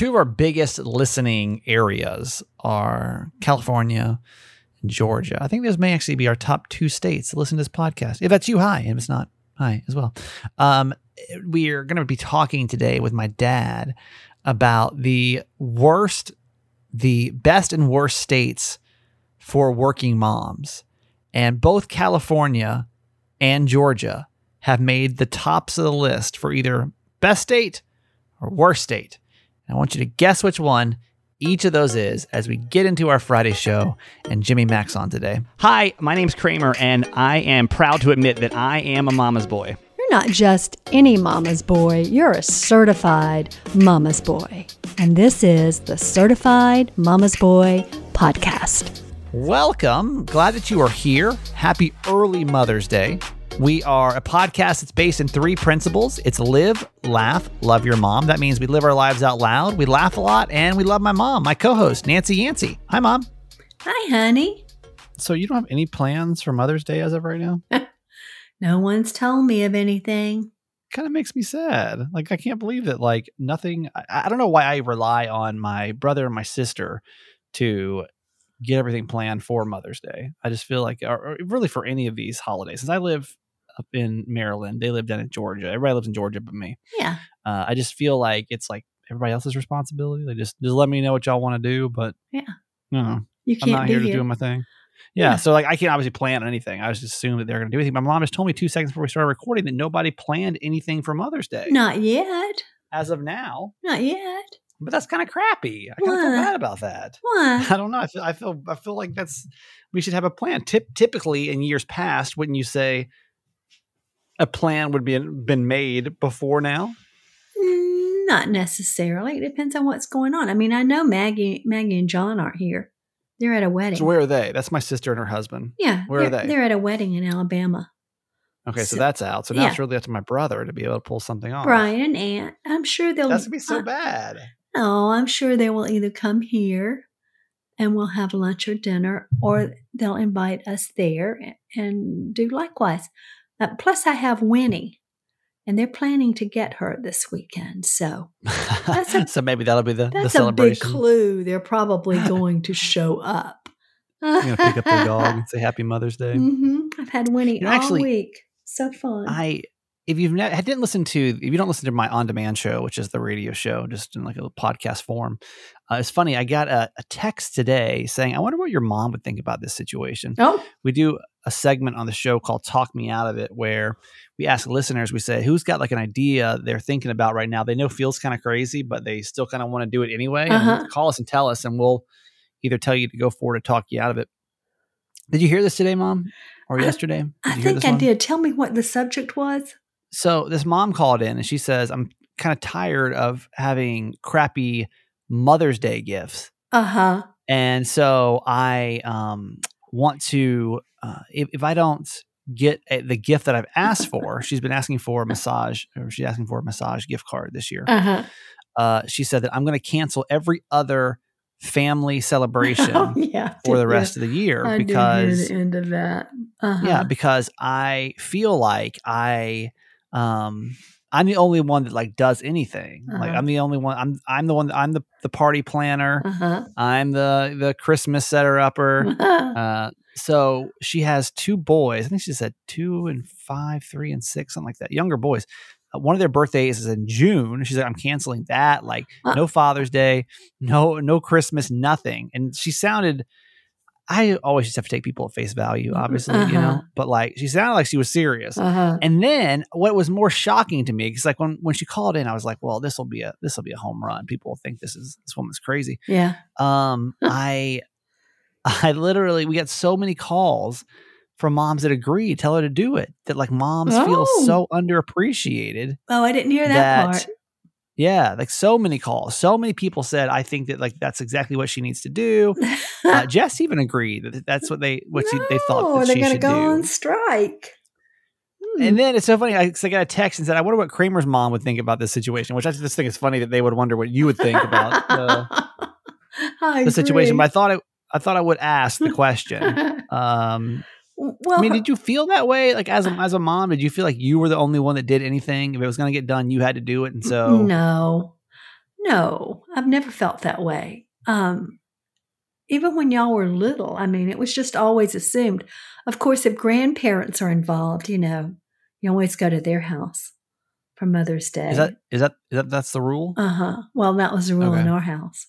two of our biggest listening areas are California and Georgia. I think those may actually be our top two states to listen to this podcast. If that's you, hi. If it's not, hi as well. Um, we are going to be talking today with my dad about the worst, the best and worst states for working moms. And both California and Georgia have made the tops of the list for either best state or worst state. And I want you to guess which one each of those is as we get into our Friday show and Jimmy Max on today. Hi, my name's Kramer, and I am proud to admit that I am a mama's boy. You're not just any mama's boy, you're a certified mama's boy. And this is the Certified Mama's Boy podcast. Welcome. Glad that you are here. Happy early Mother's Day. We are a podcast that's based in three principles it's live, laugh, love your mom. That means we live our lives out loud, we laugh a lot, and we love my mom, my co host, Nancy Yancey. Hi, Mom. Hi, honey. So, you don't have any plans for Mother's Day as of right now? no one's told me of anything. Kind of makes me sad. Like, I can't believe that, like, nothing. I, I don't know why I rely on my brother and my sister to get everything planned for Mother's Day. I just feel like, or, or really for any of these holidays, since I live up in Maryland, they live down in Georgia. Everybody lives in Georgia but me. Yeah. Uh, I just feel like it's like everybody else's responsibility. They just just let me know what y'all want to do, but Yeah. you know, You I'm can't be here here. to do my thing. Yeah, Yeah. so like I can't obviously plan anything. I just assumed that they're going to do anything. My mom just told me two seconds before we started recording that nobody planned anything for Mother's Day Not yet. as of now. Not yet. But that's kind of crappy. I kind of feel bad about that. Why? I don't know. I feel, I feel, I feel like that's we should have a plan. Tip, typically, in years past, wouldn't you say a plan would be been made before now? Not necessarily. It depends on what's going on. I mean, I know Maggie, Maggie and John aren't here. They're at a wedding. So where are they? That's my sister and her husband. yeah. where are they? They're at a wedding in Alabama. Okay, so So- that's out. So now yeah. it's really up to my brother to be able to pull something off. Brian and Aunt. I'm sure they'll. That's gonna be so uh, bad. No, I'm sure they will either come here and we'll have lunch or dinner, or they'll invite us there and do likewise. Uh, plus, I have Winnie, and they're planning to get her this weekend. So That's a- so maybe that'll be the, the that's a big clue. They're probably going to show up. You're gonna pick up their dog and say Happy Mother's Day. hmm I've had Winnie You know, all actually, week. So fun. I if you've ne- I didn't listen to if you don't listen to my on demand show, which is the radio show, just in like a podcast form. Uh, it's funny. I got a, a text today saying, "I wonder what your mom would think about this situation." oh, we do a segment on the show called Talk Me Out of It where we ask listeners, we say, who's got like an idea they're thinking about right now? They know feels kind of crazy, but they still kind of want to do it anyway. Uh-huh. call us and tell us, and we'll either tell you to go forward or talk you out of it. Did you hear this today, Mom? Or yesterday? I hear think I one? did. Tell me what the subject was. So this mom called in and she says, I'm kind of tired of having crappy Mother's Day gifts. Uh huh. and so I um, want to uh, if, if I don't get a, the gift that I've asked for, she's been asking for a massage, or she's asking for a massage gift card this year. Uh huh. Uh, she said that I'm going to cancel every other family celebration Oh, yeah. for the rest of the year I because the end of that. Uh-huh. yeah, because I feel like I um I'm the only one that like does anything. Like Uh-huh. I'm the only one. I'm I'm the one. I'm the the party planner. Uh-huh. I'm the the Christmas setter upper. uh-huh. Uh, so she has two boys. I think she said two and five, three and six, something like that. Younger boys. Uh, one of their birthdays is in June. She's like, I'm canceling that. Like, no Father's Day, no no Christmas, nothing. And she sounded. I always just have to take people at face value, obviously, you know. Uh-huh. But like, she sounded like she was serious. Uh-huh. And then what was more shocking to me, because like when when she called in, I was like, well, this will be a this will be a home run. People will think this is this woman's crazy Yeah. um i i literally we got so many calls from moms that agree tell her to do it that like moms feel Oh. so underappreciated Oh, I didn't hear that, that part. Yeah like so many calls so many people said i think that like that's exactly what she needs to do uh, jess even agreed that that's what they what she, they thought No, that they're gonna should go do on strike. Hmm. and then it's so funny. I, I got a text and said, "I wonder what Kramer's mom would think about this situation." Which I just think is funny that they would wonder what you would think about the, the situation. But I thought I, I thought I would ask the question. Um, well, I mean, did you feel that way? Like as a as a mom, did you feel like you were the only one that did anything? If it was going to get done, you had to do it, and so no, No, I've never felt that way. Um, even when y'all were little, I mean, it was just always assumed. Of course, if grandparents are involved, you know, you always go to their house for Mother's Day. Is that is that is that that's the rule? Uh huh. Well, that was the rule in our house.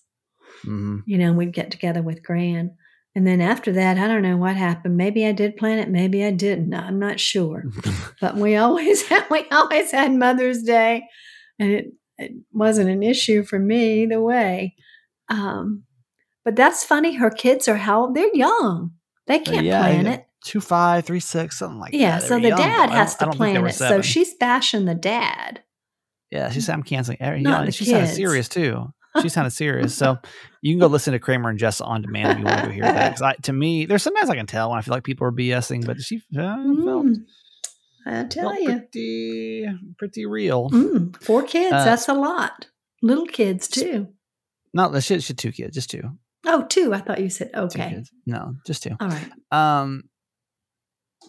hmm You know, we'd get together with Gran. And then after that, I don't know what happened. Maybe I did plan it, maybe I didn't. I'm not sure. But we always had we always had Mother's Day, and it, it wasn't an issue for me either way. Um, but that's funny. Her kids are how they're young. They can't yeah, plan it. Two five three six something like Yeah, that. Yeah. So the young, dad has to don't think they plan it. So she's bashing the dad. Yeah, she said I'm canceling. every- Not Yeah, the she sounded kids. serious too. She sounded serious. So you can go listen to Kramer and Jess on demand if you want to go hear that. 'Cause I, to me, there's sometimes I can tell when I feel like people are BSing, but she uh, felt, Mm, I tell felt you, pretty pretty real. mm, four kids. Uh, that's a lot. Little kids too. Not she, she had two kids, just two. Oh, two. I thought you said Two okay. kids. No, just two. All right. Um,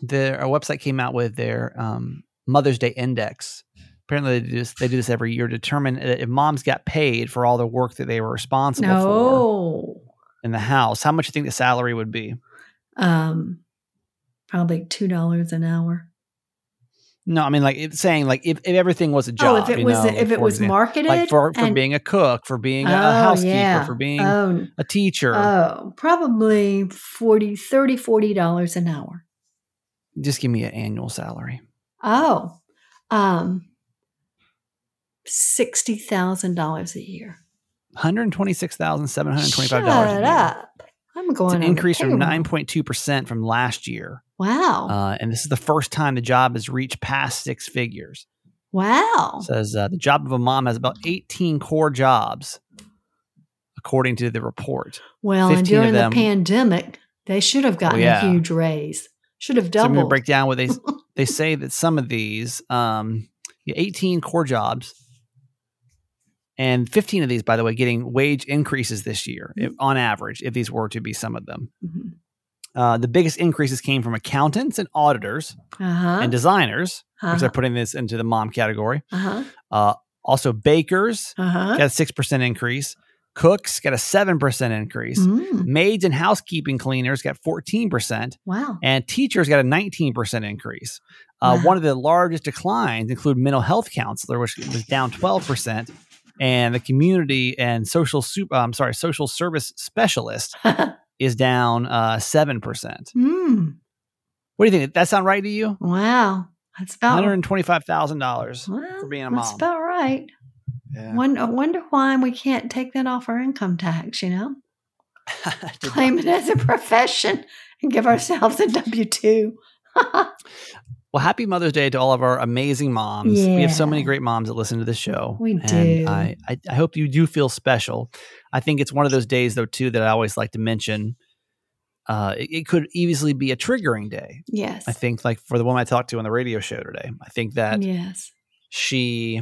their our website came out with their um, Mother's Day Index. Apparently, they do this. They do this every year to determine if moms got paid for all the work that they were responsible for in the house, how much do you think the salary would be? Um, probably two dollars an hour. No, I mean like it's saying like if, if everything was a job. oh, if it was know, if it was example, marketed, like for for and- being a cook, for being a, a Oh, housekeeper, yeah. for being oh, a teacher. oh, probably 40 30 40 dollars an hour. Just give me an annual salary. Oh, um, sixty thousand dollars a year. One hundred twenty six thousand seven hundred twenty five dollars. Shut up! I'm going. It's an increase from nine point two percent from last year. Wow! Uh, and this is the first time the job has reached past six figures. wow! It says uh, the job of a mom has about 18 core jobs, according to the report. well, and 15 of during the pandemic, they should have gotten yeah. a huge raise. Should have So I'm to break down what they they say that some of these, um, 18 core jobs, and 15 of these, by the way, getting wage increases this year if, on average, if these were to be some of them. Mhm. Uh, the biggest increases came from accountants and auditors Uh-huh. and designers, which uh-huh. they're putting this into the mom category. Uh-huh. Uh, also, bakers Uh-huh. got a 6% increase. Cooks got a 7% increase. Mm. Maids and housekeeping cleaners got 14%, Wow. and teachers got a 19% increase. Uh, Wow. One of the largest declines include mental health counselor, which was down 12%, and the community and social su- I'm sorry, social service specialist is down uh, 7%. mm. What do you think? That sound right to you? Wow. That's about $125,000 well, for being a That's mom. That's about right. Yeah. Wonder, I wonder why we can't take that off our income tax, you know? Did Claim it as a profession and give ourselves a W 2. Well, happy Mother's Day to all of our amazing moms. We have so many great moms that listen to this show. We and do. I, I, I hope you do feel special. I think it's one of those days, though, too, that I always like to mention. Uh, it, it could easily be a triggering day. yes. I think, like for the woman I talked to on the radio show today, I think that yes. she,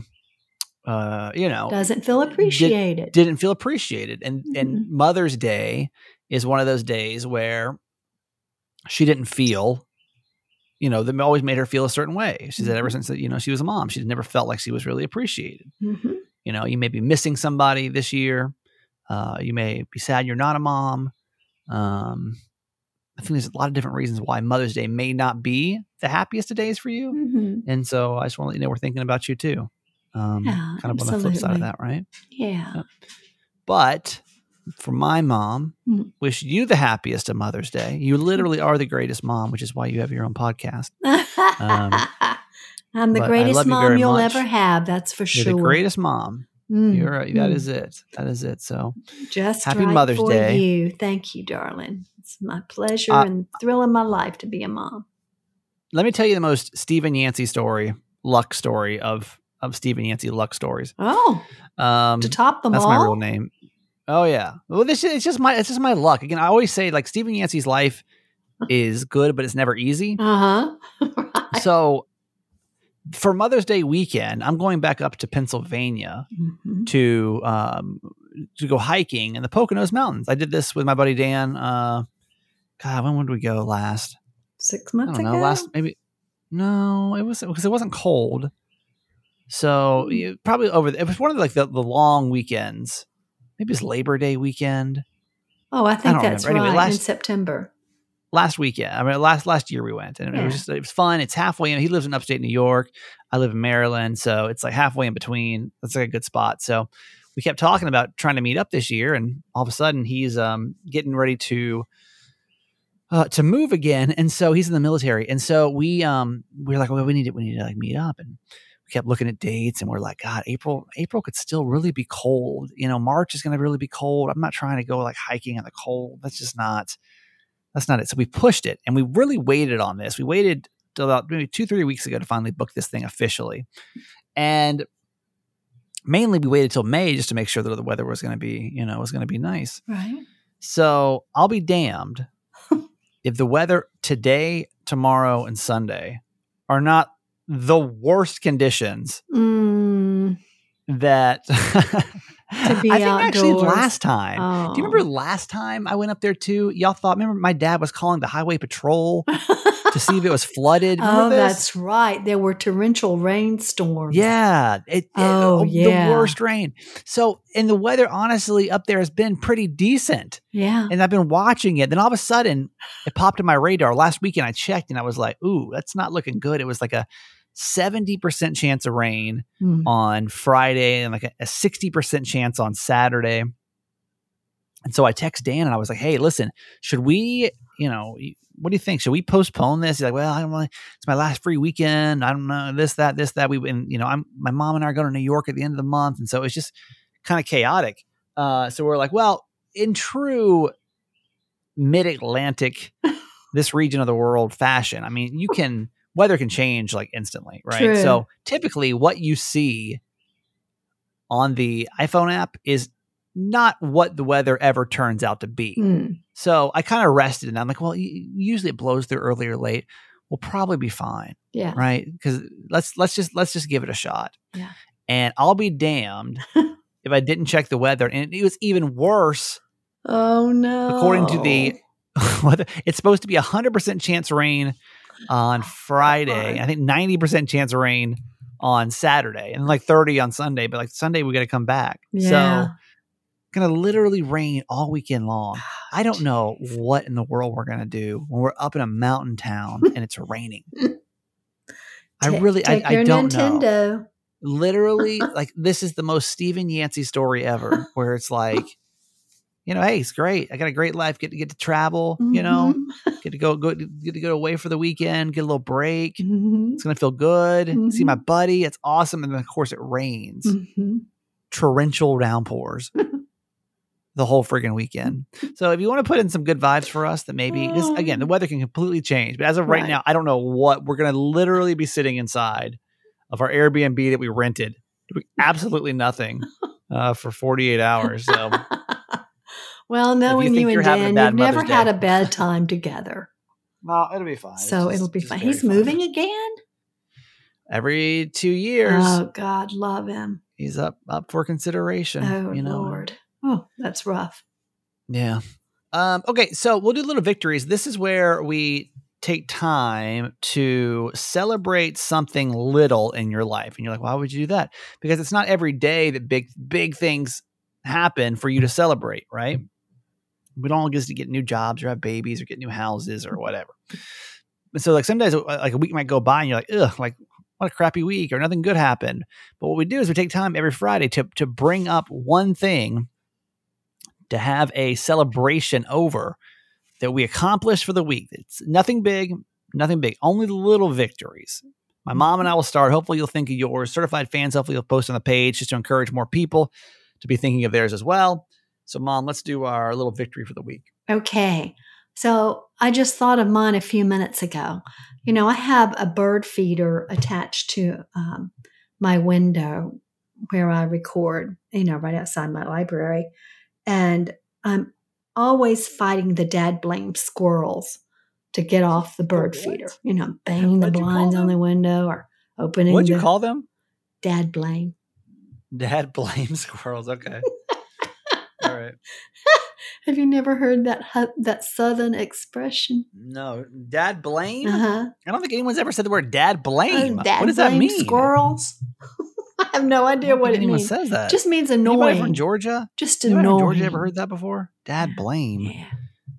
uh, you know, Doesn't feel appreciated. didn't feel appreciated. And Mhm. and Mother's Day is one of those days where she didn't feel, you know, that always made her feel a certain way. She said ever Mhm. since that, you know, she was a mom, she's never felt like she was really appreciated. Mhm. You know, you may be missing somebody this year. Uh, you may be sad you're not a mom. Um, I think there's a lot of different reasons why Mother's Day may not be the happiest of days for you. Mhm. And so I just want to let you know we're thinking about you too. Um, Yeah, kind of on the flip side of that, right? Yeah. But for my mom, Mm. wish you the happiest of Mother's Day. You literally are the greatest mom, which is why you have your own podcast. I'm the greatest you mom you'll much. ever have. That's for You're sure. the greatest mom. Mm, You're right. That mm. is it. That is it. So just Happy right Mother's Day. You, thank you, darling. It's my pleasure Uh, and thrill in my life to be a mom. let me tell you the most Stephen Yancey story, luck story of of Stephen Yancey luck stories. Oh, Um, to top them that's all. my real name. Oh yeah. Well, this is, it's just my it's just my luck. Again, I always say like Stephen Yancey's life is good, but it's never easy. Uh huh. So for Mother's Day weekend, I'm going back up to Pennsylvania Mhm. to um, to go hiking in the Poconos Mountains. I did this with my buddy Dan. Uh, God, when would we go last? Six I months don't know. ago. Last maybe. No, it was because it wasn't cold. So you- probably over. The, it was one of the, like the, the long weekends. Maybe it's Labor Day weekend. Oh, I think don't that's remember. Anyway, right. in September. last weekend. I mean, last last year we went, and it was just it was fun. It's halfway. in. he lives in upstate New York. I live in Maryland, so it's like halfway in between. That's like a good spot. So we kept talking about trying to meet up this year, and all of a sudden he's um getting ready to. Uh, to move again, and so he's in the military, and so we um we are like, well, we need to we need to like meet up, and kept looking at dates, and we're like, God, April April could still really be cold, you know, March is going to really be cold. I'm not trying to go like hiking in the cold. That's just not that's not it. So we pushed it and we really waited on this. We waited till about maybe two, three weeks ago to finally book this thing officially. And mainly we waited till May just to make sure that the weather was going to be, you know, was going to be nice. Right. So I'll be damned if the weather today, tomorrow, and Sunday are not the worst conditions Mm, that To be I think actually last time. oh. Do you remember last time I went up there too? Y'all thought, remember my dad was calling the highway patrol to see if it was flooded. Remember oh, this? that's right. There were torrential rainstorms. Yeah. It, it- Oh, yeah. The worst rain. So, and the weather honestly up there has been pretty decent. Yeah. And I've been watching it. Then all of a sudden it popped in my radar. Last weekend I checked and I was like, ooh, that's not looking good. It was like a 70% chance of rain Mm. on Friday and like a, a 60% chance on Saturday. And so I text Dan and I was like, hey, listen, should we, you know, what do you think? Should we postpone this? He's like, well, I don't really, it's my last free weekend. I don't know, this, that, this, that. We, and, you know, I'm, my mom and I are going to New York at the end of the month. And so it's just kind of chaotic. Uh, so we're like, well, in true mid Atlantic, this region of the world fashion, I mean, you can, weather can change like instantly, right? True. So typically what you see on the iPhone app is not what the weather ever turns out to be. Mm. So I kind of rested and I'm like, well, usually it blows through early or late. We'll probably be fine, Yeah. right? Because let's let's just let's just give it a shot. Yeah. And I'll be damned if I didn't check the weather. And it was even worse Oh no. according to the weather. It's supposed to be a hundred percent chance rain on oh, Friday. I think ninety percent chance of rain on Saturday, and like thirty on Sunday. But like Sunday, we got to come back. Yeah. So gonna literally rain all weekend long. Ah, I don't know what in the world we're gonna do when we're up in a mountain town and it's raining. I really, I, take I your don't know. Nintendo. Literally, like this is the most Stephen Yancey story ever, where it's like, you know, hey, it's great. I got a great life. Get to get to travel. You know, Mhm. get to go, go, get to go away for the weekend. Get a little break. Mhm. It's gonna feel good. See my Mhm. buddy. It's awesome. And then of course it rains. Mhm. torrential downpours the whole friggin' weekend. So if you want to put in some good vibes for us, that maybe this again the weather can completely change. But as of right, Right. now, I don't know what we're gonna literally be sitting inside of our Airbnb that we rented, doing absolutely nothing uh, for 48 hours. So well, knowing you, you're and having Dan, you've never Mother's had a bad time together. no, it'll be fine. So just- it'll be fine. very He's moving again. every two years. Oh God, love him. he's up up for consideration. Oh you know, Lord. Oh, that's rough. Yeah. Um, okay, so we'll do little victories. This is where we take time to celebrate something little in your life. And you're like, why would you do that? Because it's not every day that big big things happen for you to celebrate, right? We don't all get to get new jobs or have babies or get new houses or whatever. And so like some days uh, like a week might go by and you're like, ugh, like what a crappy week or nothing good happened. But what we do is we take time every Friday to to bring up one thing to have a celebration over that we accomplished for the week. It's nothing big, nothing big, only the little victories. My mom and I will start. Hopefully, you'll think of yours. Certified fans, hopefully, you'll post on the page just to encourage more people to be thinking of theirs as well. So, mom, let's do our little victory for the week. Okay. So I just thought of mine a few minutes ago. You know, I have a bird feeder attached to um, my window where I record, you know, right outside my library. And I'm always fighting the dad blame squirrels to get off the bird What? feeder, you know, banging the What'd call blinds on the window or opening What'd the you call them? dad blame. Dad blame squirrels. Okay. Right. Have you never heard that that southern expression? No, dad blame? Uh-huh. I don't think anyone's ever said the word dad blame. Uh, dad what does that blame mean? Squirrels. I have no idea what it means. says that. Just means Anybody annoying. from Georgia? Just Anybody annoying. from Georgia ever heard that before? Dad blame. Yeah.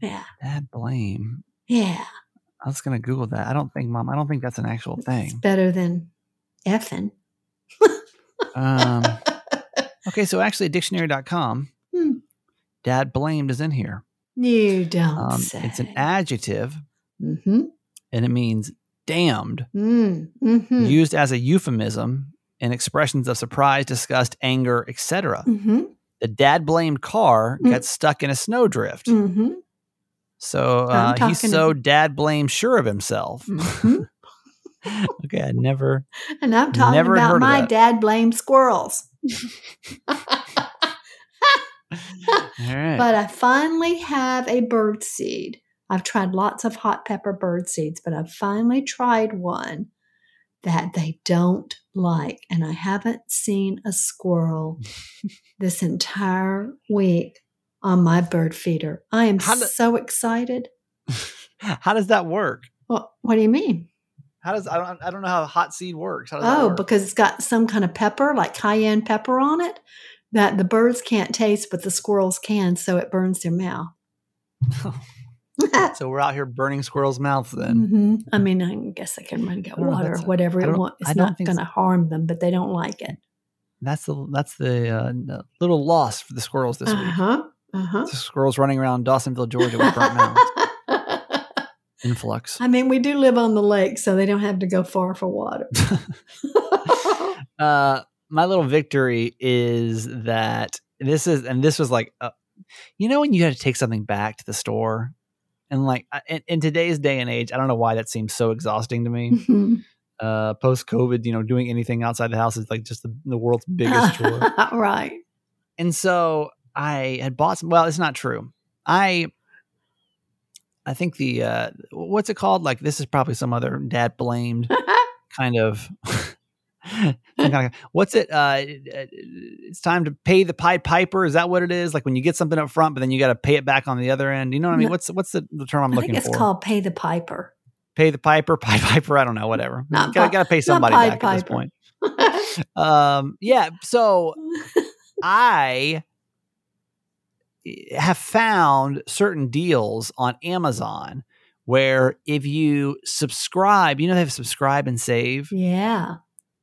Yeah. Dad blame. Yeah. I was gonna Google that. I don't think, Mom. I don't think that's an actual It's thing. better than effing. Um, okay, so actually, dictionary.com. dad blamed is in here. You don't Um, say. it's an adjective, Mm-hmm. and it means damned, Mm, mm-hmm. used as a euphemism in expressions of surprise, disgust, anger, etc. mm-hmm. The dad blamed car Mm. got stuck in a snowdrift. Mm-hmm. So uh, he's so dad blamed sure of himself. Mhm. okay, I never. And I'm talking Never about my dad blamed squirrels. But I finally have a bird seed. I've tried lots of hot pepper bird seeds, but I've finally tried one that they don't like. And I haven't seen a squirrel this entire week on my bird feeder. I am do- so excited. How does that work? Well, what do you mean? How does I don't I don't know how hot seed works. How does that Oh, work? because it's got some kind of pepper, like cayenne pepper on it, that the birds can't taste, but the squirrels can, so it burns their mouth. so we're out here burning squirrels' mouths then. hmm I mean, I guess they can run and get know, water or whatever it wants. It's don't going to harm them, but they don't like it. That's the that's the uh, little loss for the squirrels this Uh week. Uh huh. The squirrels running around Dawsonville, Georgia with burnt mouths. Influx. I mean, we do live on the lake, so they don't have to go far for water. uh, my little victory is that this is, and this was like, uh, you know, when you had to take something back to the store, and like in, in today's day and age, I don't know why that seems so exhausting to me. Mhm. Uh, Post COVID, you know, doing anything outside the house is like just the, the world's biggest chore. right. And so I had bought some. Well, it's not true. I I think the uh, what's it called? Like this is probably some other dad blamed kind of. kind of- what's it? Uh, it's time to pay the Pied Piper. Is that what it is? Like when you get something up front, but then you got to pay it back on the other end. You know what I mean? No. What's what's the, the term I'm I looking think it's for? called pay the piper. pay the piper, Pied Piper. I don't know. Whatever. Not Got to pay somebody back at this point. Um, yeah. So I have found certain deals on Amazon where if you subscribe, you know they have subscribe and save. Yeah.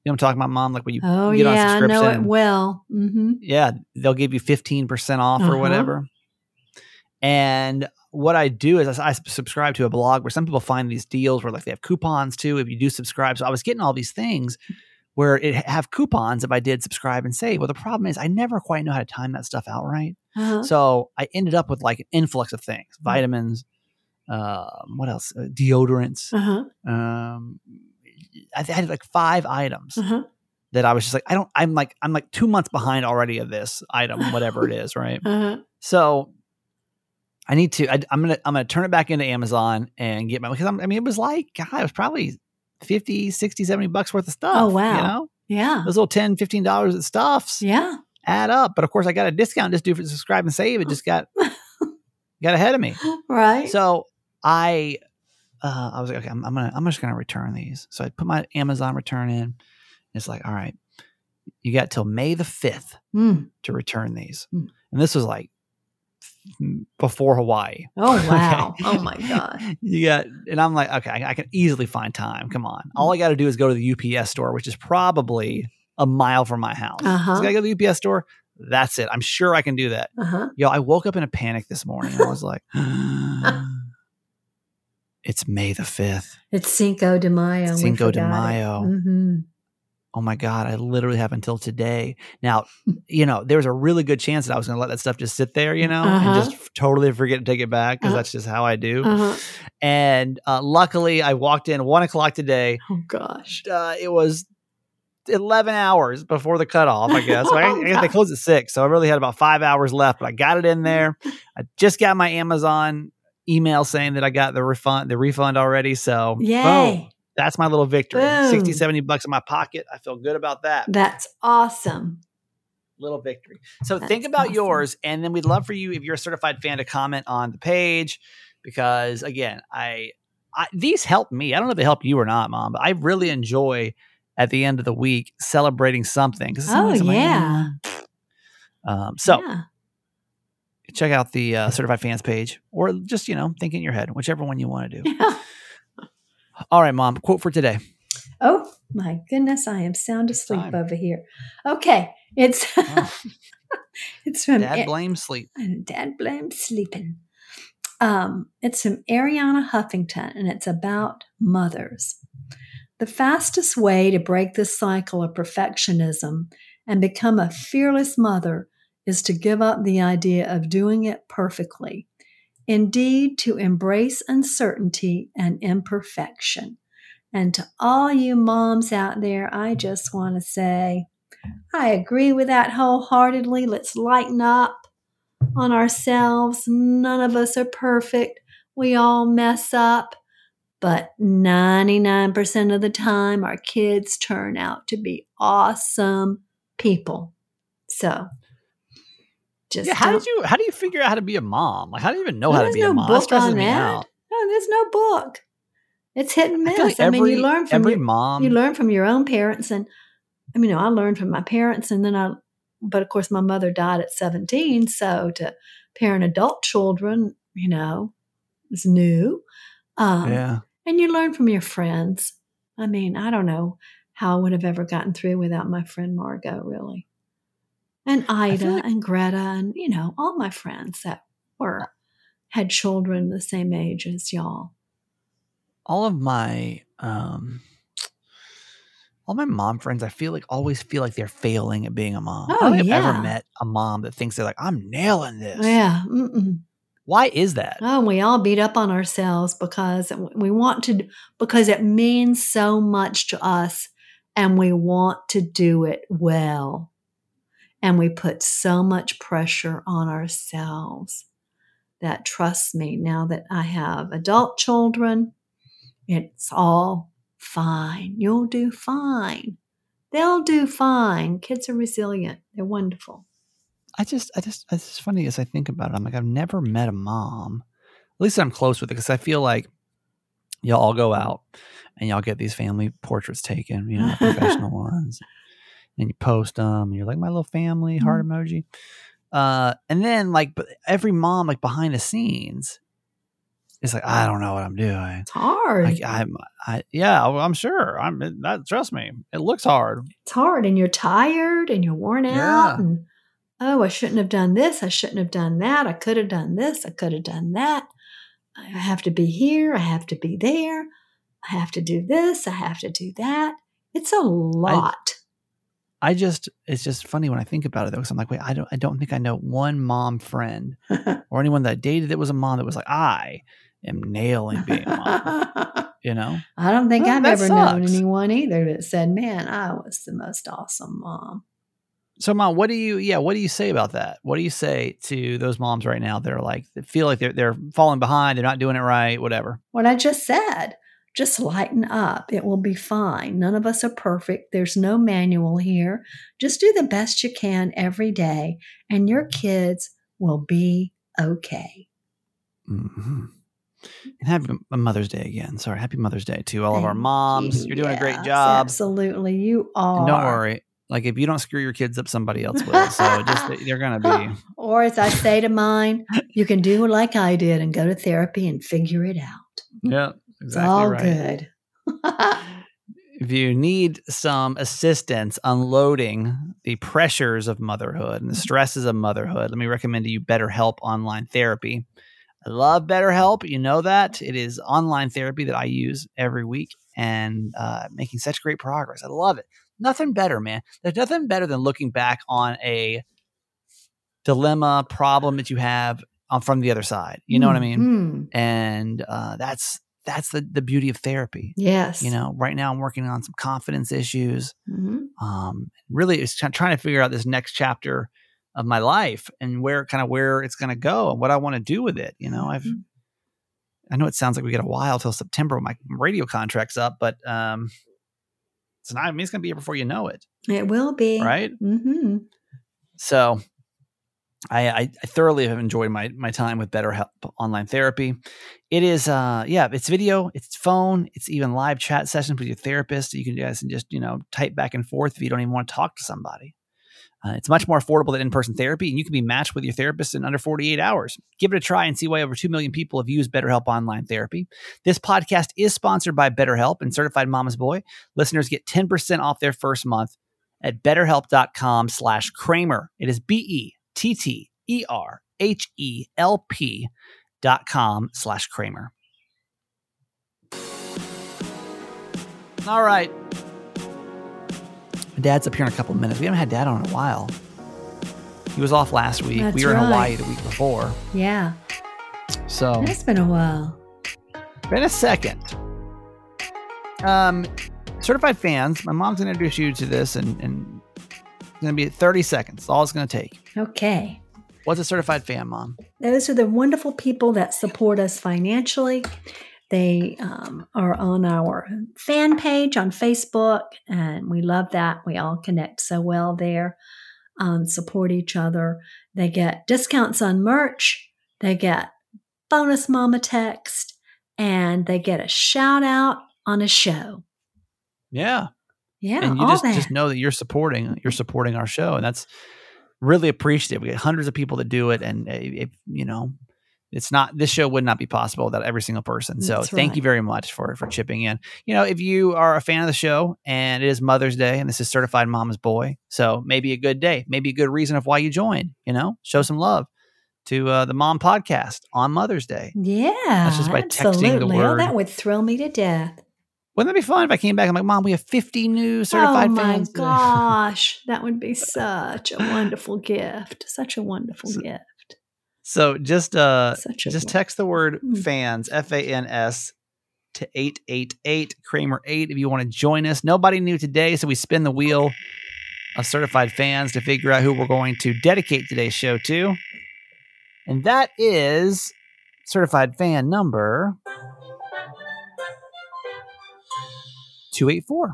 Know I'm talking about, mom? Like when you Oh, get on yeah. I know it well. hmm yeah, they'll give you 15% off or Uh-huh. whatever. And what I do is I, I subscribe to a blog where some people find these deals where like they have coupons too if you do subscribe. So I was getting all these things where it have coupons if I did subscribe and save. Well, the problem is I never quite know how to time that stuff out right. Uh-huh. So I ended up with like an influx of things, vitamins, um, what else? Uh, deodorants. Uh-huh. Um, I had like five items Uh-huh. that I was just like, I don't, I'm like, I'm like two months behind already of this item, whatever it is, right? Uh-huh. So I need to, I, am gonna, I'm gonna turn it back into Amazon and get my because I'm, I mean, it was like, God, it was probably 50, 60, 70 bucks worth of stuff. Oh, wow. You know, Yeah. those little 10, 15 dollars of stuffs Yeah. add up. But of course, I got a discount just do for subscribe and save. It just got got ahead of me. Right. So I uh, I was like, okay, I'm, I'm gonna I'm just gonna return these. So I put my Amazon return in. It's like, all right, you got till May the fifth Mm. to return these, Hmm. and this was like before Hawaii. Oh, wow. Okay. Oh, my God. You got, and I'm like, okay, I, I can easily find time. Come on, all I got to do is go to the UPS store, which is probably a mile from my house. Uh-huh. So I got to go to the UPS store. That's it. I'm sure I can do that. Uh-huh. Yo, I woke up in a panic this morning. I was like, it's May the 5th. It's Cinco de Mayo. Cinco de. Mayo. Mhm. Oh my God, I literally have until today. Now, you know, there was a really good chance that I was going to let that stuff just sit there, you know, Uh-huh. and just totally forget to take it back because Uh-huh. that's just how I do. Uh-huh. And uh, luckily, I walked in one o'clock today. Oh, gosh. Uh, it was 11 hours before the cutoff, I guess. So I, Oh, I guess they closed at six. So I really had about five hours left, but I got it in there. I just got my Amazon email saying that I got the refund, the refund already. So boom, Yay. that's my little victory. Boom. 60, 70 bucks in my pocket. I feel good about that. That's awesome. Little victory. So That's think about awesome. yours. And then we'd love for you, if you're a certified fan, to comment on the page because again, I, I these help me. I don't know if they help you or not, mom, but I really enjoy at the end of the week celebrating something. Oh, I'm like, yeah. "Eh." Um, so yeah. Check out the uh, certified fans page, or just you know think in your head, whichever one you want to do. Yeah. All right, mom. Quote for today. Oh my goodness, I am sound asleep Time. over here. Okay, it's Oh, it's from Dad blames sleep. and Dad blames sleeping. Um, it's from Arianna Huffington, and it's about mothers. The fastest way to break the cycle of perfectionism and become a fearless mother is to give up the idea of doing it perfectly. Indeed, to embrace uncertainty and imperfection. And to all you moms out there, I just want to say, I agree with that wholeheartedly. Let's lighten up on ourselves. None of us are perfect. We all mess up. But 99% of the time, our kids turn out to be awesome people. So, just Yeah, how did you? How do you figure out how to be a mom? Like, how do you even know how to be a no mom? That book on that. No, there's no book. It's hit and miss. feel like I mean, you learn from every your, mom. you learn from your own parents, and I mean, you know, I learned from my parents, and then I, but of course, my mother died at 17, so to parent adult children, you know, is new. Um, yeah, and you learn from your friends. I mean, I don't know how I would have ever gotten through without my friend Margot, really. And Ida like- and Greta and, you know, all my friends that were had children the same age as y'all. all of my um, all my mom friends, I feel like always feel like they're failing at being a mom. I Oh, don't think I've yeah. ever met a mom that thinks they're like, I'm nailing this. Yeah. Mm-mm. Why is that? Oh, we all beat up on ourselves because we want to, because it means so much to us and we want to do it well. And we put so much pressure on ourselves that, trust me, now that I have adult children, it's all fine. You'll do fine. They'll do fine. Kids are resilient, they're wonderful. I just, I just, it's just funny as I think about it. I'm like, I've never met a mom. At least I'm close with it because I feel like y'all all go out and y'all get these family portraits taken, you know, professional ones, and you post them. And you're like, my little family heart emoji. Uh, and then like, but every mom like behind the scenes is like, I don't know what I'm doing. It's hard. Like I'm, I yeah, I'm sure. I'm that. Trust me, it looks hard. it's hard and you're tired and you're worn out Yeah. and oh i shouldn't have done this i shouldn't have done that i could have done this i could have done that i have to be here i have to be there i have to do this i have to do that it's a lot I just, it's just funny when I think about it though, because I'm like, wait, I don't, I don't think I know one mom friend or anyone that I dated that was a mom that was like, I am nailing being a mom. You know, i don't think Well, i've ever known anyone either that said man i was the most awesome mom so mom, what do you, yeah, what do you say about that? What do you say to those moms right now that are like, that feel like they're they're falling behind, they're not doing it right, whatever. what I just said. Just lighten up. It will be fine. None of us are perfect. There's no manual here. Just do the best you can every day, and your kids will be okay. hmm And happy Mother's Day again. Sorry, happy Mother's Day to all of our moms. you. You're doing a great Yes, job. Absolutely. You are. And don't worry. Like if you don't screw your kids up, somebody else will. So just they're gonna be. or as I say to mine, you can do like I did and go to therapy and figure it out. Yeah, It's exactly all right. good. If you need some assistance unloading the pressures of motherhood and the stresses of motherhood, let me recommend to you BetterHelp Online Therapy. I love BetterHelp. You know that. It is online therapy that I use every week and uh, making such great progress. I love it. Nothing better, man. There's nothing better than looking back on a dilemma, problem that you have um, from the other side. You know what I mean? Mhm. And uh, that's that's the, the beauty of therapy. Yes. You know, right now I'm working on some confidence issues. Mhm. Um, really, it's try- trying to figure out this next chapter of my life and where kind of where it's going to go and what I want to do with it. You know, I've Mhm. I know it sounds like we got a while till September when my radio contract's up, but um, it's not. I mean, it's going to be here before you know it, It will be. right? Mm-hmm. So I, I, thoroughly have enjoyed my my time with BetterHelp online therapy. It is, uh, yeah, it's video, it's phone, it's even live chat sessions with your therapist. You can guys can just you know type back and forth if you don't even want to talk to somebody. Uh, it's much more affordable than in person therapy, and you can be matched with your therapist in under 48 hours. Give it a try and see why over 2 million people have used BetterHelp Online Therapy. This podcast is sponsored by BetterHelp and Certified Mama's Boy. Listeners get 10% off their first month at betterhelp.com slash Kramer. It is B E T T E R H E L P dot com slash Kramer. All right. Dad's up here in a couple of minutes. We haven't had Dad on in a while. He was off last week. That's we were in. Hawaii the week before. Yeah. So It's been a while. Been a second. Um, certified fans, my mom's gonna introduce you to this, and and it's gonna be 30 seconds. All it's gonna take. Okay. What's a certified fan, mom? Those are the wonderful people that support us financially. They um, are on our fan page on Facebook, and we love that. We all connect so well there, um, support each other. They get discounts on merch, they get bonus mama text, and they get a shout out on a show. Yeah, Yeah, and you just that. just know that you're supporting you're supporting our show, and that's really appreciative. We get hundreds of people that do it, and uh, if you know. It's not this show would not be possible without every single person. So That's thank you very much for for chipping in. You know, if you are a fan of the show and it is Mother's Day and this is certified mama's boy, so maybe a good day, maybe a good reason of why you join, you know, show some love to uh, the mom podcast on Mother's Day. yeah, just by texting the absolutely. Oh, that would thrill me to death. Wouldn't that be fun if I came back? I'm like, Mom, we have 50 new certified fans. oh my fans. gosh, that would be such a wonderful gift. Such a wonderful So- gift. So just uh, just text the word Mm. fans F A N S to eight eight eight Kramer eight if you want to join us. Nobody knew today, so we spin the wheel of certified fans to figure out who we're going to dedicate today's show to, and that is certified fan number two eight four.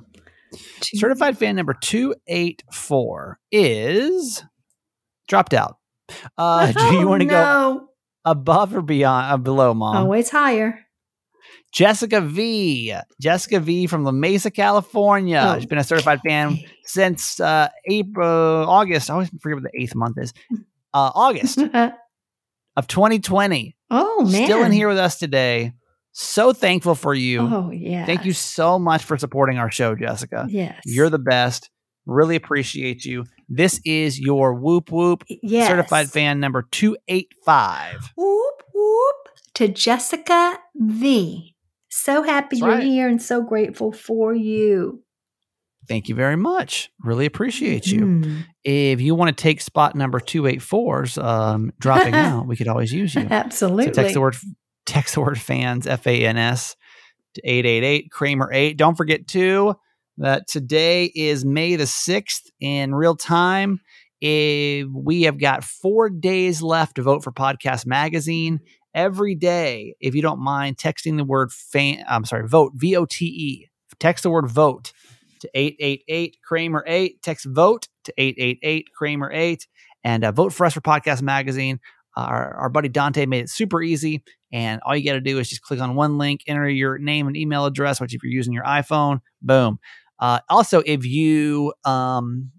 Certified fan number 284 is dropped out. Uh, do you Oh, want to go above or beyond, uh, below, mom? Always higher. Jessica V. Jessica V from La Mesa, California. Oh, She's been a certified fan since uh, April, August. I always forget what the eighth month is. Uh, August of 2020. oh man. Still in here with us today. So thankful for you. Oh yeah. Thank you so much for supporting our show, Jessica. Yes. You're the best. Really appreciate you. This is your whoop whoop yes. certified fan number 285. Whoop whoop to Jessica V. So happy That's you're right. here and so grateful for you. Thank you very much. Really appreciate you. Mm. If you want to take spot number 284's um, dropping out, we could always use you. Absolutely. So text the word text the word fans F A N S to 888 Kramer 8. Don't forget too that today is May the 6th in real time. If we have got 4 days left to vote for Podcast Magazine every day. If you don't mind texting the word fan I'm sorry, vote V O T E. Text the word vote to 888 Kramer 8. Text vote to 888 Kramer 8 and uh, vote for us for Podcast Magazine. Our, our buddy Dante made it super easy. And all you got to do is just click on one link, enter your name and email address, which if you're using your iPhone, boom. Uh, also, if you um,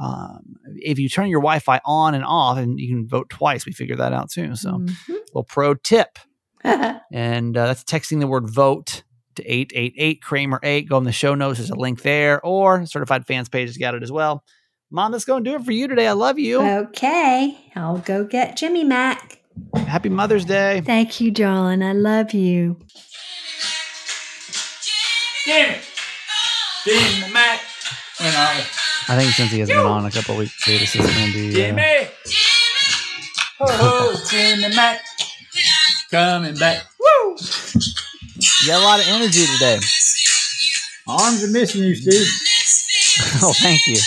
um, if you turn your Wi-Fi on and off, and you can vote twice, we figured that out too. So, Mhm. little pro tip, Mm-hmm. and uh, that's texting the word vote to 888 Kramer 8. Go in the show notes. There's a link there, or certified fans page has got it as well. Mom, that's going to do it for you today. I love you. okay. I'll go get Jimmy Mac. Happy Mother's Day. Thank you, darling. I love you. Jimmy! Jimmy Mac! When I I think since he hasn't been on a couple of weeks, too, this is going to be. Uh, Jimmy! Oh, oh, Jimmy Mac! Coming back. Woo! you got a lot of energy today. Arms are missing you, Steve. oh, thank you.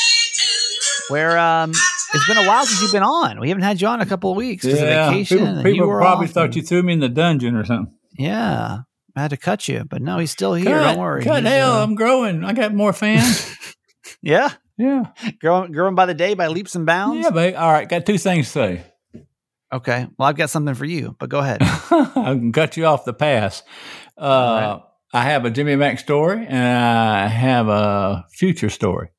Where um, it's been a while since you've been on. We haven't had you on in a couple of weeks because of vacation. people, people probably off thought you threw me in the dungeon or something. Yeah, I had to cut you, but no, he's still here. cut, Don't worry. Cut He's, hell, uh, I'm growing. I got more fans. yeah, Yeah. growing, growing by the day by leaps and bounds. Yeah, babe. All right. Got two things to say. Okay. Well, I've got something for you, but go ahead. I can cut you off the pass. Uh, right. I have a Jimmy Mack story and I have a future story.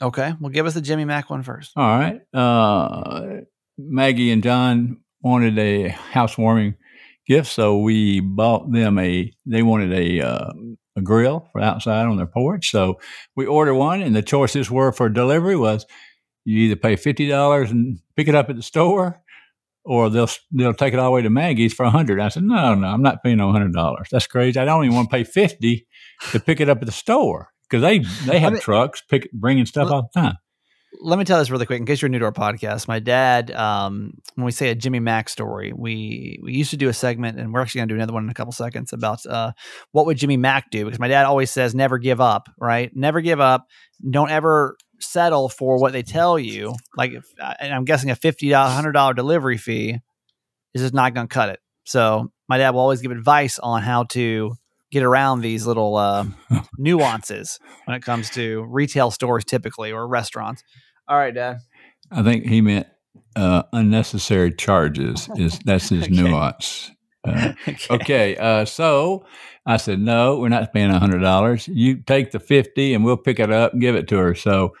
Okay. Well, give us the Jimmy Mack one first. All right. Uh, Maggie and John wanted a housewarming gift, so we bought them a. They wanted a uh, a grill for outside on their porch, so we ordered one, and the choices were for delivery was you either pay fifty dollars and pick it up at the store, or they'll they'll take it all the way to Maggie's for a hundred. I said, no, no, I'm not paying no hundred dollars. That's crazy. I don't even want to pay fifty to pick it up at the store because they they have me- trucks pick bringing stuff all the time. Let me tell this really quick in case you're new to our podcast. My dad, um, when we say a Jimmy Mack story, we we used to do a segment, and we're actually going to do another one in a couple seconds about uh, what would Jimmy Mack do? Because my dad always says, "Never give up." Right? Never give up. Don't ever settle for what they tell you. Like, if, and I'm guessing a fifty dollar, hundred dollar delivery fee is just not going to cut it. So my dad will always give advice on how to get around these little uh, nuances when it comes to retail stores, typically or restaurants. All right, Dad. I think he meant uh, unnecessary charges. Is that's his Okay. nuance. Uh, okay, uh, so I said no, we're not paying hundred dollars. You take the fifty, and we'll pick it up and give it to her. So,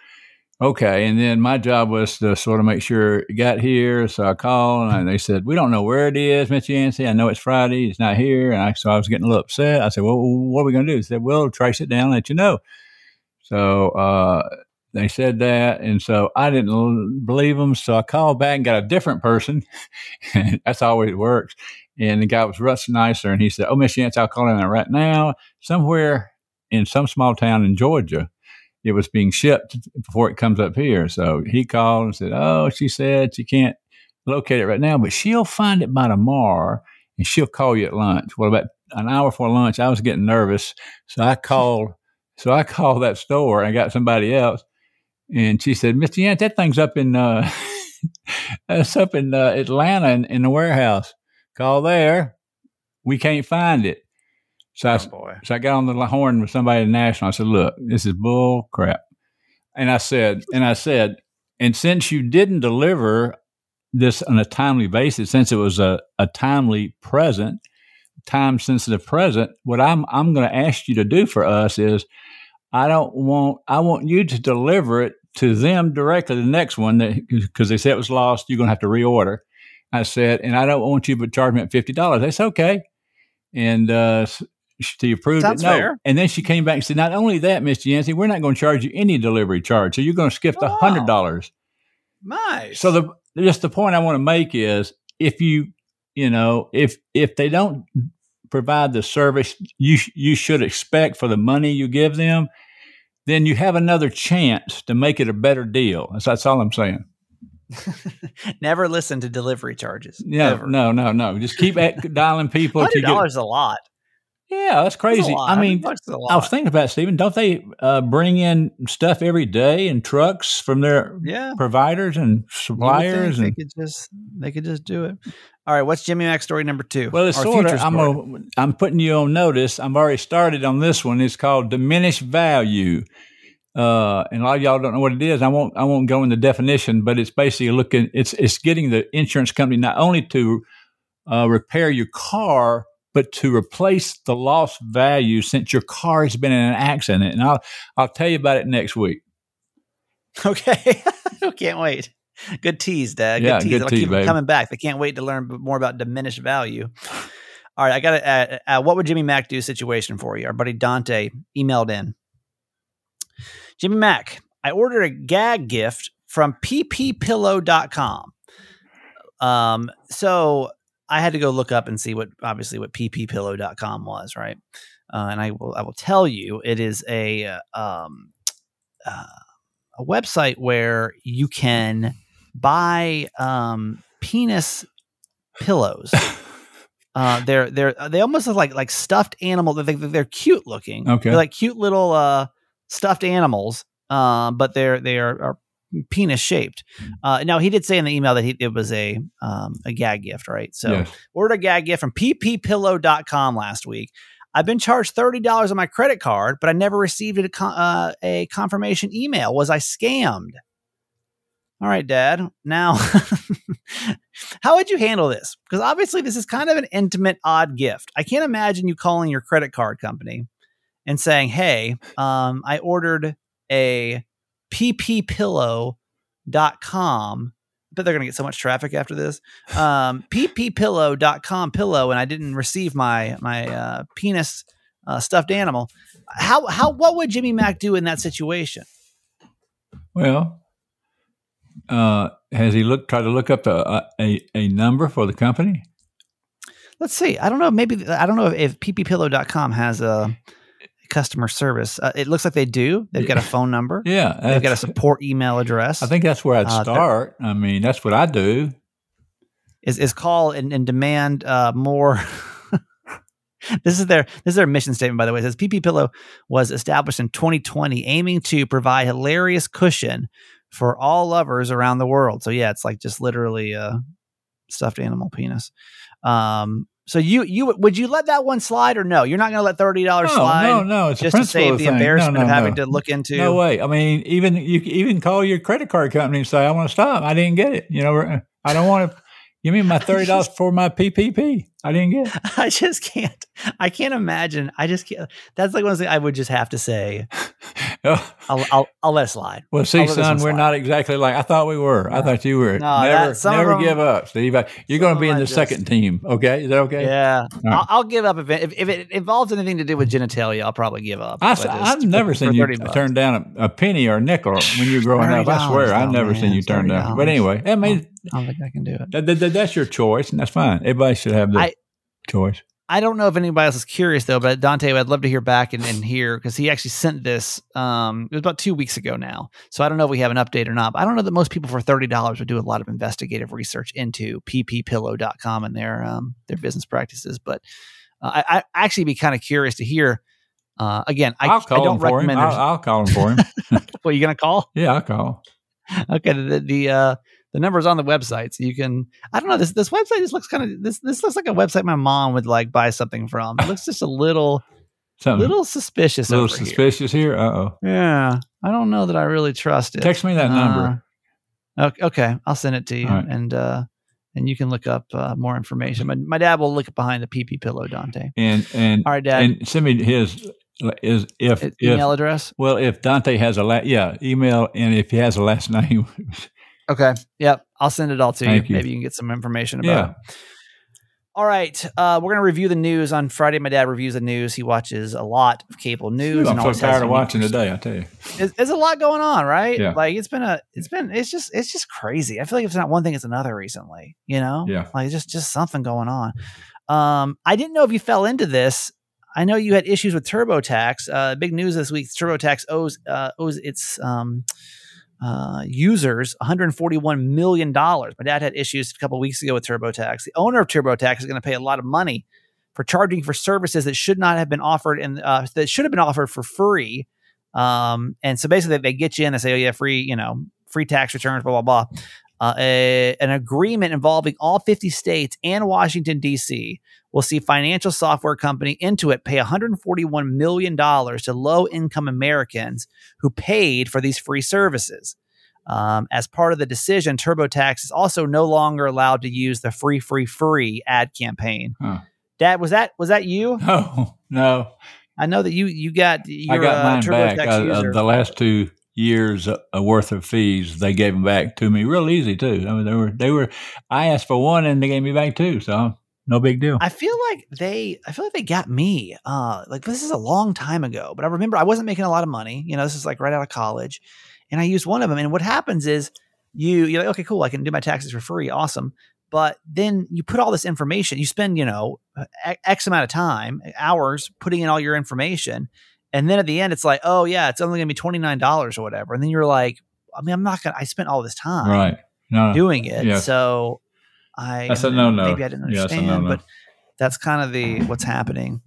okay, and then my job was to sort of make sure it got here. So I called, and they said we don't know where it is, Miss Yancey. I know it's Friday, it's not here, and I, so I was getting a little upset. I said, well, what are we going to do? They said, we'll trace it down, and let you know. So uh, they said that, and so I didn't believe them. So I called back and got a different person. That's always works. And the guy was much nicer, and he said, "Oh, Miss Yance, I'll call there right now. Somewhere in some small town in Georgia, it was being shipped before it comes up here." So he called and said, "Oh, she said she can't locate it right now, but she'll find it by tomorrow, and she'll call you at lunch." Well, about an hour before lunch, I was getting nervous, so I called. So I called that store and got somebody else. And she said, Mr. Yant, that thing's up in uh that's up in uh, Atlanta in, in the warehouse. Call there. We can't find it. So I, Oh so I got on the horn with somebody in National. I said, "Look, this is bull crap." And I said, and I said, and since you didn't deliver this on a timely basis, since it was a, a timely present, time sensitive present, what I'm I'm going to ask you to do for us is, I don't want I want you to deliver it to them directly. The next one, because they said it was lost, you're going to have to reorder. I said, and I don't want you to charge me at fifty dollars. They said, okay. And uh, she approved Sounds it. No. fair. And then she came back and said, not only that, Mr. Yancey, we're not going to charge you any delivery charge. So you're going to skip the Oh. hundred dollars. Nice. So the just the point I want to make is if you you know if if they don't provide the service you you should expect for the money you give them, then you have another chance to make it a better deal. That's, that's all I'm saying. never listen to delivery charges. Yeah, no, no, no. Just keep at, dialing people to Hundred get. dollars a lot. Yeah, that's That's a crazy. lot. I 100 mean, a I was thinking about it, Stephen. Don't they uh, bring in stuff every day in trucks from their yeah. providers and You would think suppliers? they And could just they could just do it. All right, what's Jimmy Mack story number two? well, it's sort of. I'm story i'm putting you on notice. I've already started on this one. It's called diminished value. Uh, and a lot of y'all don't know what it is. I won't. I won't go into definition, but it's basically looking. It's it's getting the insurance company not only to uh, repair your car, but to replace the lost value since your car has been in an accident. And I'll I'll tell you about it next week. Okay, can't wait. Good tease, Dad. Good Yeah, tease. good It'll tease, keep coming back. They can't wait to learn more about diminished value. All right, I got a, uh, uh, what would Jimmy Mack do situation for you? Our buddy Dante emailed in. Jimmy Mack, I ordered a gag gift from pppillow.com. Um, so I had to go look up and see what obviously what pppillow.com was, right? Uh, and I will I will tell you it is a uh, um uh, a website where you can buy um penis pillows. Uh, they're they're they almost look like like stuffed animal. They're, they're cute looking. Okay. they're like cute little uh stuffed animals. Um, but they're they are, are penis shaped. Uh, now he did say in the email that he, it was a um a gag gift, right? So yes. ordered a gag gift from pppillow.com last week. I've been charged $30 on my credit card, but I never received a, con- uh, a confirmation email. Was I scammed? All right, Dad. Now, how would you handle this? Because obviously, this is kind of an intimate, odd gift. I can't imagine you calling your credit card company and saying, "Hey, um, I ordered a pppillow.com." I bet they're going to get so much traffic after this. Um, pppillow.com pillow, and I didn't receive my my uh, penis uh, stuffed animal. How how what would Jimmy Mack do in that situation? Well, uh, has he looked tried to look up a, a a number for the company? Let's see. I don't know. Maybe I don't know if, if pppillow.com has a customer service. Uh, it looks like they do. They've got a phone number. Yeah, They've got a support email address. I think that's where I'd Uh, start. I mean, that's what I do. is is call and, and demand uh, more. this is their this is their mission statement, by the way. It says PP Pillow was established in 2020, aiming to provide hilarious cushion for all lovers around the world. So yeah, it's like just literally a stuffed animal penis. Um, so you you would you let that one slide or no? You're not going to let thirty dollars No, slide no, no. It's just to save the thing. Embarrassment no, of having no. to look into. No way. I mean, even you even call your credit card company and say, "I want to stop. I didn't get it. You know, uh, I don't want to. Give me my thirty dollars for my PPP. I didn't get it." I just can't. I can't imagine. I just can't. That's like one thing I would just have to say. Oh, I'll I'll, I'll let it slide. well, see, son, we're slide. not exactly like I thought we were. I thought you were. No, never, that- never them- give up, Steve. You're going to be in the just- second team. Okay, is that okay? Yeah, right. I'll, I'll give up if it, if, if it involves anything to do with genitalia. I'll probably give up. I, have never for seen you bucks. turn down a, a penny or a nickel when you're growing up. I swear, $30 I've never though, seen you turn down. But anyway, I mean, I don't think I can do it. that, that- that's your choice, and that's fine. Everybody should have their I- choice. I don't know if anybody else is curious though, but Dante, I'd love to hear back and, and hear because he actually sent this. Um, it was about two weeks ago now, so I don't know if we have an update or not. But I don't know that most people for thirty dollars would do a lot of investigative research into pppillow.com and their um, their business practices. But uh, I, I actually be kind of curious to hear. Uh, again, I, I'll call I don't him for him. recommend. I'll, I'll call him for him. Well, you gonna call? yeah, I'll call. okay the the uh the number's on the website so you can i don't know this this website just looks kind of this this looks like a website my mom would like buy something from it looks just a little Something little suspicious a little over here. suspicious here. Uh oh. yeah i don't know that i really trust it Text me that number. Uh, okay, okay i'll send it to you right. and uh and you can look up uh, more information my, my dad will look behind the pp pillow dante and and all right dad and send me his is if if email address well if Dante has a la- yeah email and if he has a last name Okay. Yep. I'll send it all to you. you. Maybe you can get some information about Yeah. it. All right. Uh, we're going to review the news on Friday. My dad reviews the news. He watches a lot of cable news. I'm and so tired of watching today. I tell you. There's, there's a lot going on, right? Yeah. Like it's been a, it's been, it's just, it's just crazy. I feel like if it's not one thing, it's another recently, you know? Yeah. Like just, just something going on. Um, I didn't know if you fell into this. I know you had issues with TurboTax. Uh, big news this week: TurboTax owes uh, owes its um, uh, users 141 million dollars. My dad had issues a couple weeks ago with TurboTax. The owner of TurboTax is going to pay a lot of money for charging for services that should not have been offered and uh, that should have been offered for free. Um, and so basically, they get you in. They say, "Oh yeah, free, you know, free tax returns, blah blah blah." Uh, a, an agreement involving all 50 states and Washington D.C. will see financial software company Intuit pay 141 million dollars to low-income Americans who paid for these free services. Um, as part of the decision, TurboTax is also no longer allowed to use the free, free, free ad campaign. Huh. Dad, was that was that you? No, no. I know that you you got I your got uh, mine back. TurboTax Uh, uh, the last two years uh, worth of fees, they gave them back to me real easy too. I mean, they were they were. I asked for one and they gave me back two, so no big deal. I feel like they I feel like they got me. Uh like this is a long time ago, but I remember I wasn't making a lot of money. You know, this is like right out of college. And I used one of them. And what happens is you you're like, okay, cool, I can do my taxes for free. Awesome. But then you put all this information, you spend, you know, x amount of time, hours putting in all your information. And then at the end, it's like, oh yeah, it's only gonna be $29 or whatever. And then you're like, I mean, I'm not gonna I spent all this time right? No, doing it. So I That's a no-no. Maybe I didn't Yeah, a understand, no-no. but that's kind of the what's happening.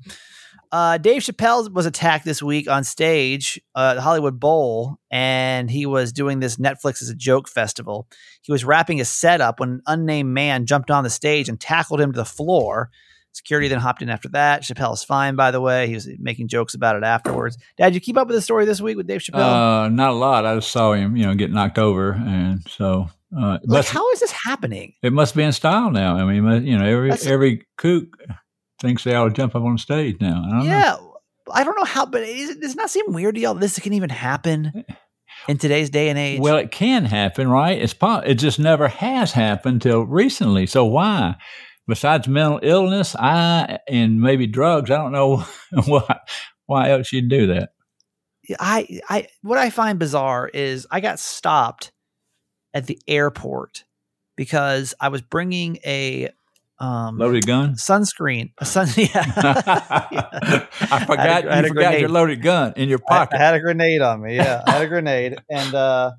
Uh, Dave Chappelle was attacked this week on stage uh, at the Hollywood Bowl, and he was doing this Netflix Is a Joke festival. He was wrapping his setup when an unnamed man jumped on the stage and tackled him to the floor. Security then hopped in after that. Chappelle's fine, by the way. He was making jokes about it afterwards. Dad, you keep up with the story this week with Dave Chappelle? Uh, not a lot. I just saw him, you know, get knocked over, and so uh, like, must, how is this happening? it must be in style now. I mean, you know, every That's- every kook thinks they ought to jump up on stage now. I don't know. Yeah, I don't know how, but is, does it not seem weird to y'all? This can even happen in today's day and age. Well, it can happen, right? It's po- it just never has happened till recently. So why? Besides mental illness, I and maybe drugs, I don't know why why else you'd do that. I, I, what I find bizarre is I got stopped at the airport because I was bringing a um, Loaded gun. sunscreen. A sun, yeah. Yeah. I forgot I had a- I you forgot your loaded gun in your I, pocket. I had a grenade on me. Yeah, I had a grenade, and uh,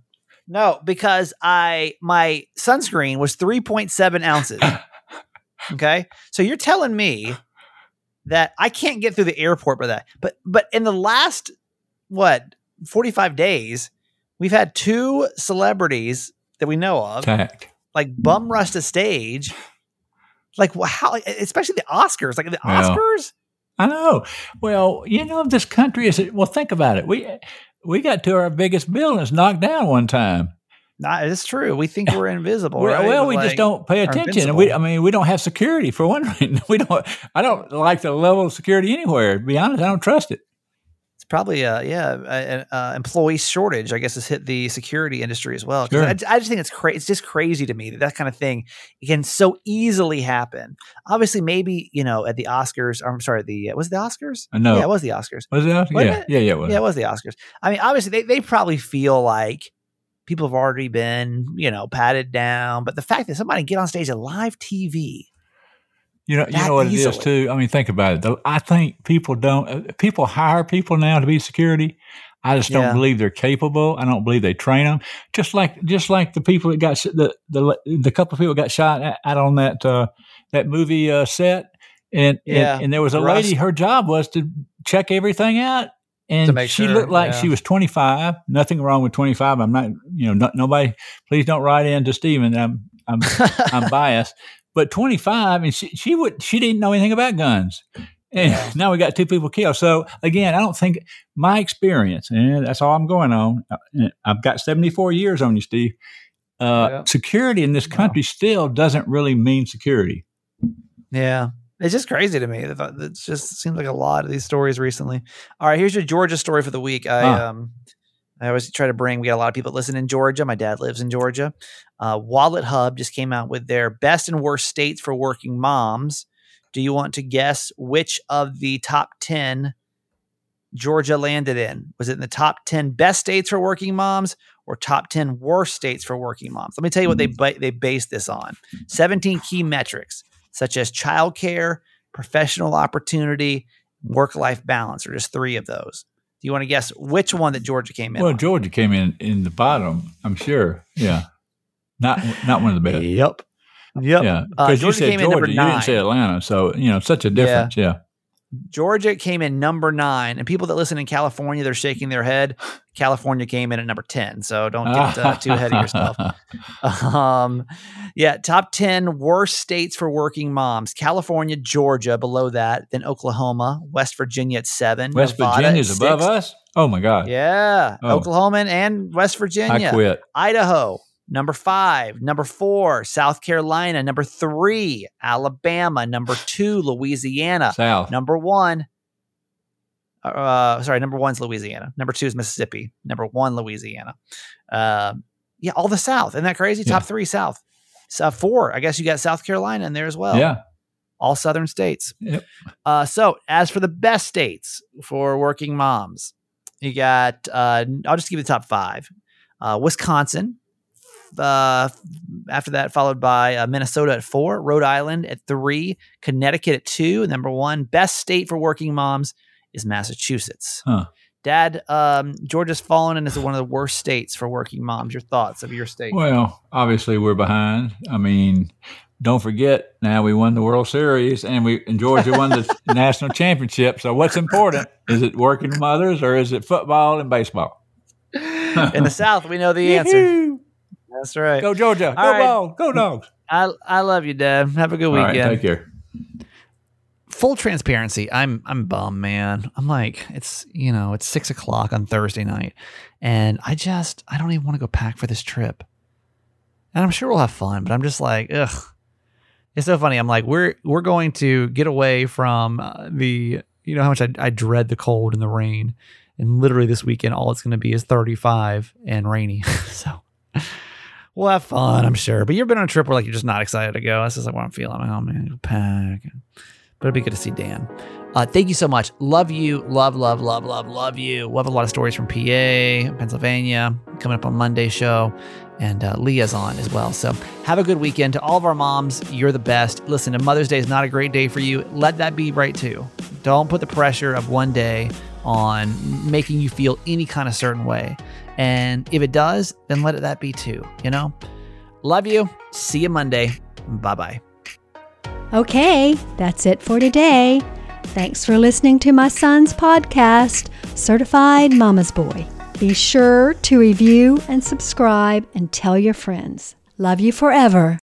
no, because I my sunscreen was three point seven ounces. Okay, so you're telling me that I can't get through the airport by that, but but in the last what forty five days, we've had two celebrities that we know of like bum rushed a stage. Like how, especially the Oscars, like the Well, Oscars. I know. Well, you know, this country is well. Think about it. We we got to our biggest buildings knocked down one time. Not, it's true. We think we're invisible. Well, right? well, we Like- just don't pay attention. And we, I mean, we don't have security for one reason. We don't. I don't like the level of security anywhere. To be honest, I don't trust it. It's probably uh yeah an uh, employee shortage. I guess has hit the security industry as well. Sure. I, I just think it's crazy. It's just crazy to me that that kind of thing can so easily happen. Obviously, maybe you know at the Oscars. I'm sorry, the uh, was it the Oscars? No. Yeah, it was the Oscars. Was it? Wasn't Yeah, it? yeah, yeah. It was. Yeah, it was the Oscars. I mean, obviously they they probably feel like people have already been you know patted down, but the fact that somebody can get on stage at live TV. You know, you know what it is too. I mean, think about it. Though I think people don't. uh, People hire people now to be security. I just don't Yeah. believe they're capable. I don't believe they train them. Just like, just like the people that got the the the couple of people got shot out on that uh, that movie uh, set, and, Yeah, and and there was a Rust. lady. Her job was to check everything out, and she sure, looked like yeah. she was twenty five. Nothing wrong with twenty five. I'm not. You know, no, nobody. Please don't write in to Steven. I'm I'm I'm biased, but 25, and she, she would she didn't know anything about guns. And Yeah. now we got two people killed. So again, I don't think my experience, and that's all I'm going on. uh, I've got 74 years on you, Steve. Uh, Yeah. Security in this Wow. country still doesn't really mean security. Yeah. It's just crazy to me. It just seems like a lot of these stories recently. All right, here's your Georgia story for the week. I Huh. um I always try to bring we got a lot of people that listen in Georgia. My dad lives in Georgia. Uh, WalletHub just came out with their best and worst states for working moms. Do you want to guess which of the top 10 Georgia landed in? Was it in the top 10 best states for working moms or top 10 worst states for working moms? Let me tell you what they ba- they based this on. 17 key metrics such as childcare, professional opportunity, work life balance, or just three of those. Do you want to guess which one that Georgia came in? Well, on? Georgia came in in the bottom, I'm sure. Yeah, not not one of the best. Yep. Yep. Yeah, Uh, because you said came Georgia, you didn't say. Atlanta, so you know such a difference. Yeah, Georgia came in number nine, and people that listen in California, they're shaking their head. California came in at number ten, so don't get uh, too ahead of yourself. Um, yeah, top ten worst states for working moms: California, Georgia, below that, then Oklahoma, West Virginia at seven, West Virginia's at above us. Oh my God, Yeah, Oh. Oklahoma and West Virginia. I Virginia. quit. Idaho, number five. Number four, South Carolina. Number three, Alabama. Number two, Louisiana. South. Number one, uh, sorry, number one's Louisiana. Number two is Mississippi. Number one, Louisiana. Uh, yeah, all the South. Isn't that crazy? Yeah. Top three South. So four, I guess you got South Carolina in there as well yeah, all southern states. Yep. Uh, so as for the best states for working moms, you got uh, I'll just give you the top five: uh, Wisconsin. Uh, after that, followed by uh, Minnesota at four, Rhode Island at three, Connecticut at two. and Number one, best state for working moms is Massachusetts. Huh. Dad, um, Georgia's fallen and is one of the worst states for working moms. Your thoughts of your state? Well, obviously we're behind. I mean, don't forget now we won the World Series and we and Georgia won the national championship. So what's important? Is it working mothers or is it football and baseball? In the South, we know the answer. Yee-hoo! That's right. Go Georgia. Go All right. ball. Go dogs. I I love you, Dad. Have a good All right, weekend. take care. full transparency, I'm I'm bummed, man. I'm like, it's you know, it's six o'clock on Thursday night, and I just I don't even want to go pack for this trip. And I'm sure we'll have fun, but I'm just like, ugh. It's so funny. I'm like, we're we're going to get away from uh, the you know how much I, I dread the cold and the rain, and literally this weekend all it's going to be is 35 and rainy. so we'll have fun, I'm sure. But you've been on a trip where like you're just not excited to go. That's just like what I'm feeling. Like, oh man, go pack. But it'd be good to see Dan. Uh, thank you so much. Love you. Love, love, love, love, love you. We'll have a lot of stories from PA, Pennsylvania, coming up on Monday show. And uh, Leah's on as well. So have a good weekend. To all of our moms, you're the best. Listen, Mother's Day is not a great day for you. Let that be right too. Don't put the pressure of one day on making you feel any kind of certain way. And if it does, then let it that be too, you know? Love you. See you Monday. Bye bye. Okay, that's it for today. Thanks for listening to my son's podcast, Certified Mama's Boy. Be sure to review and subscribe and tell your friends. Love you forever.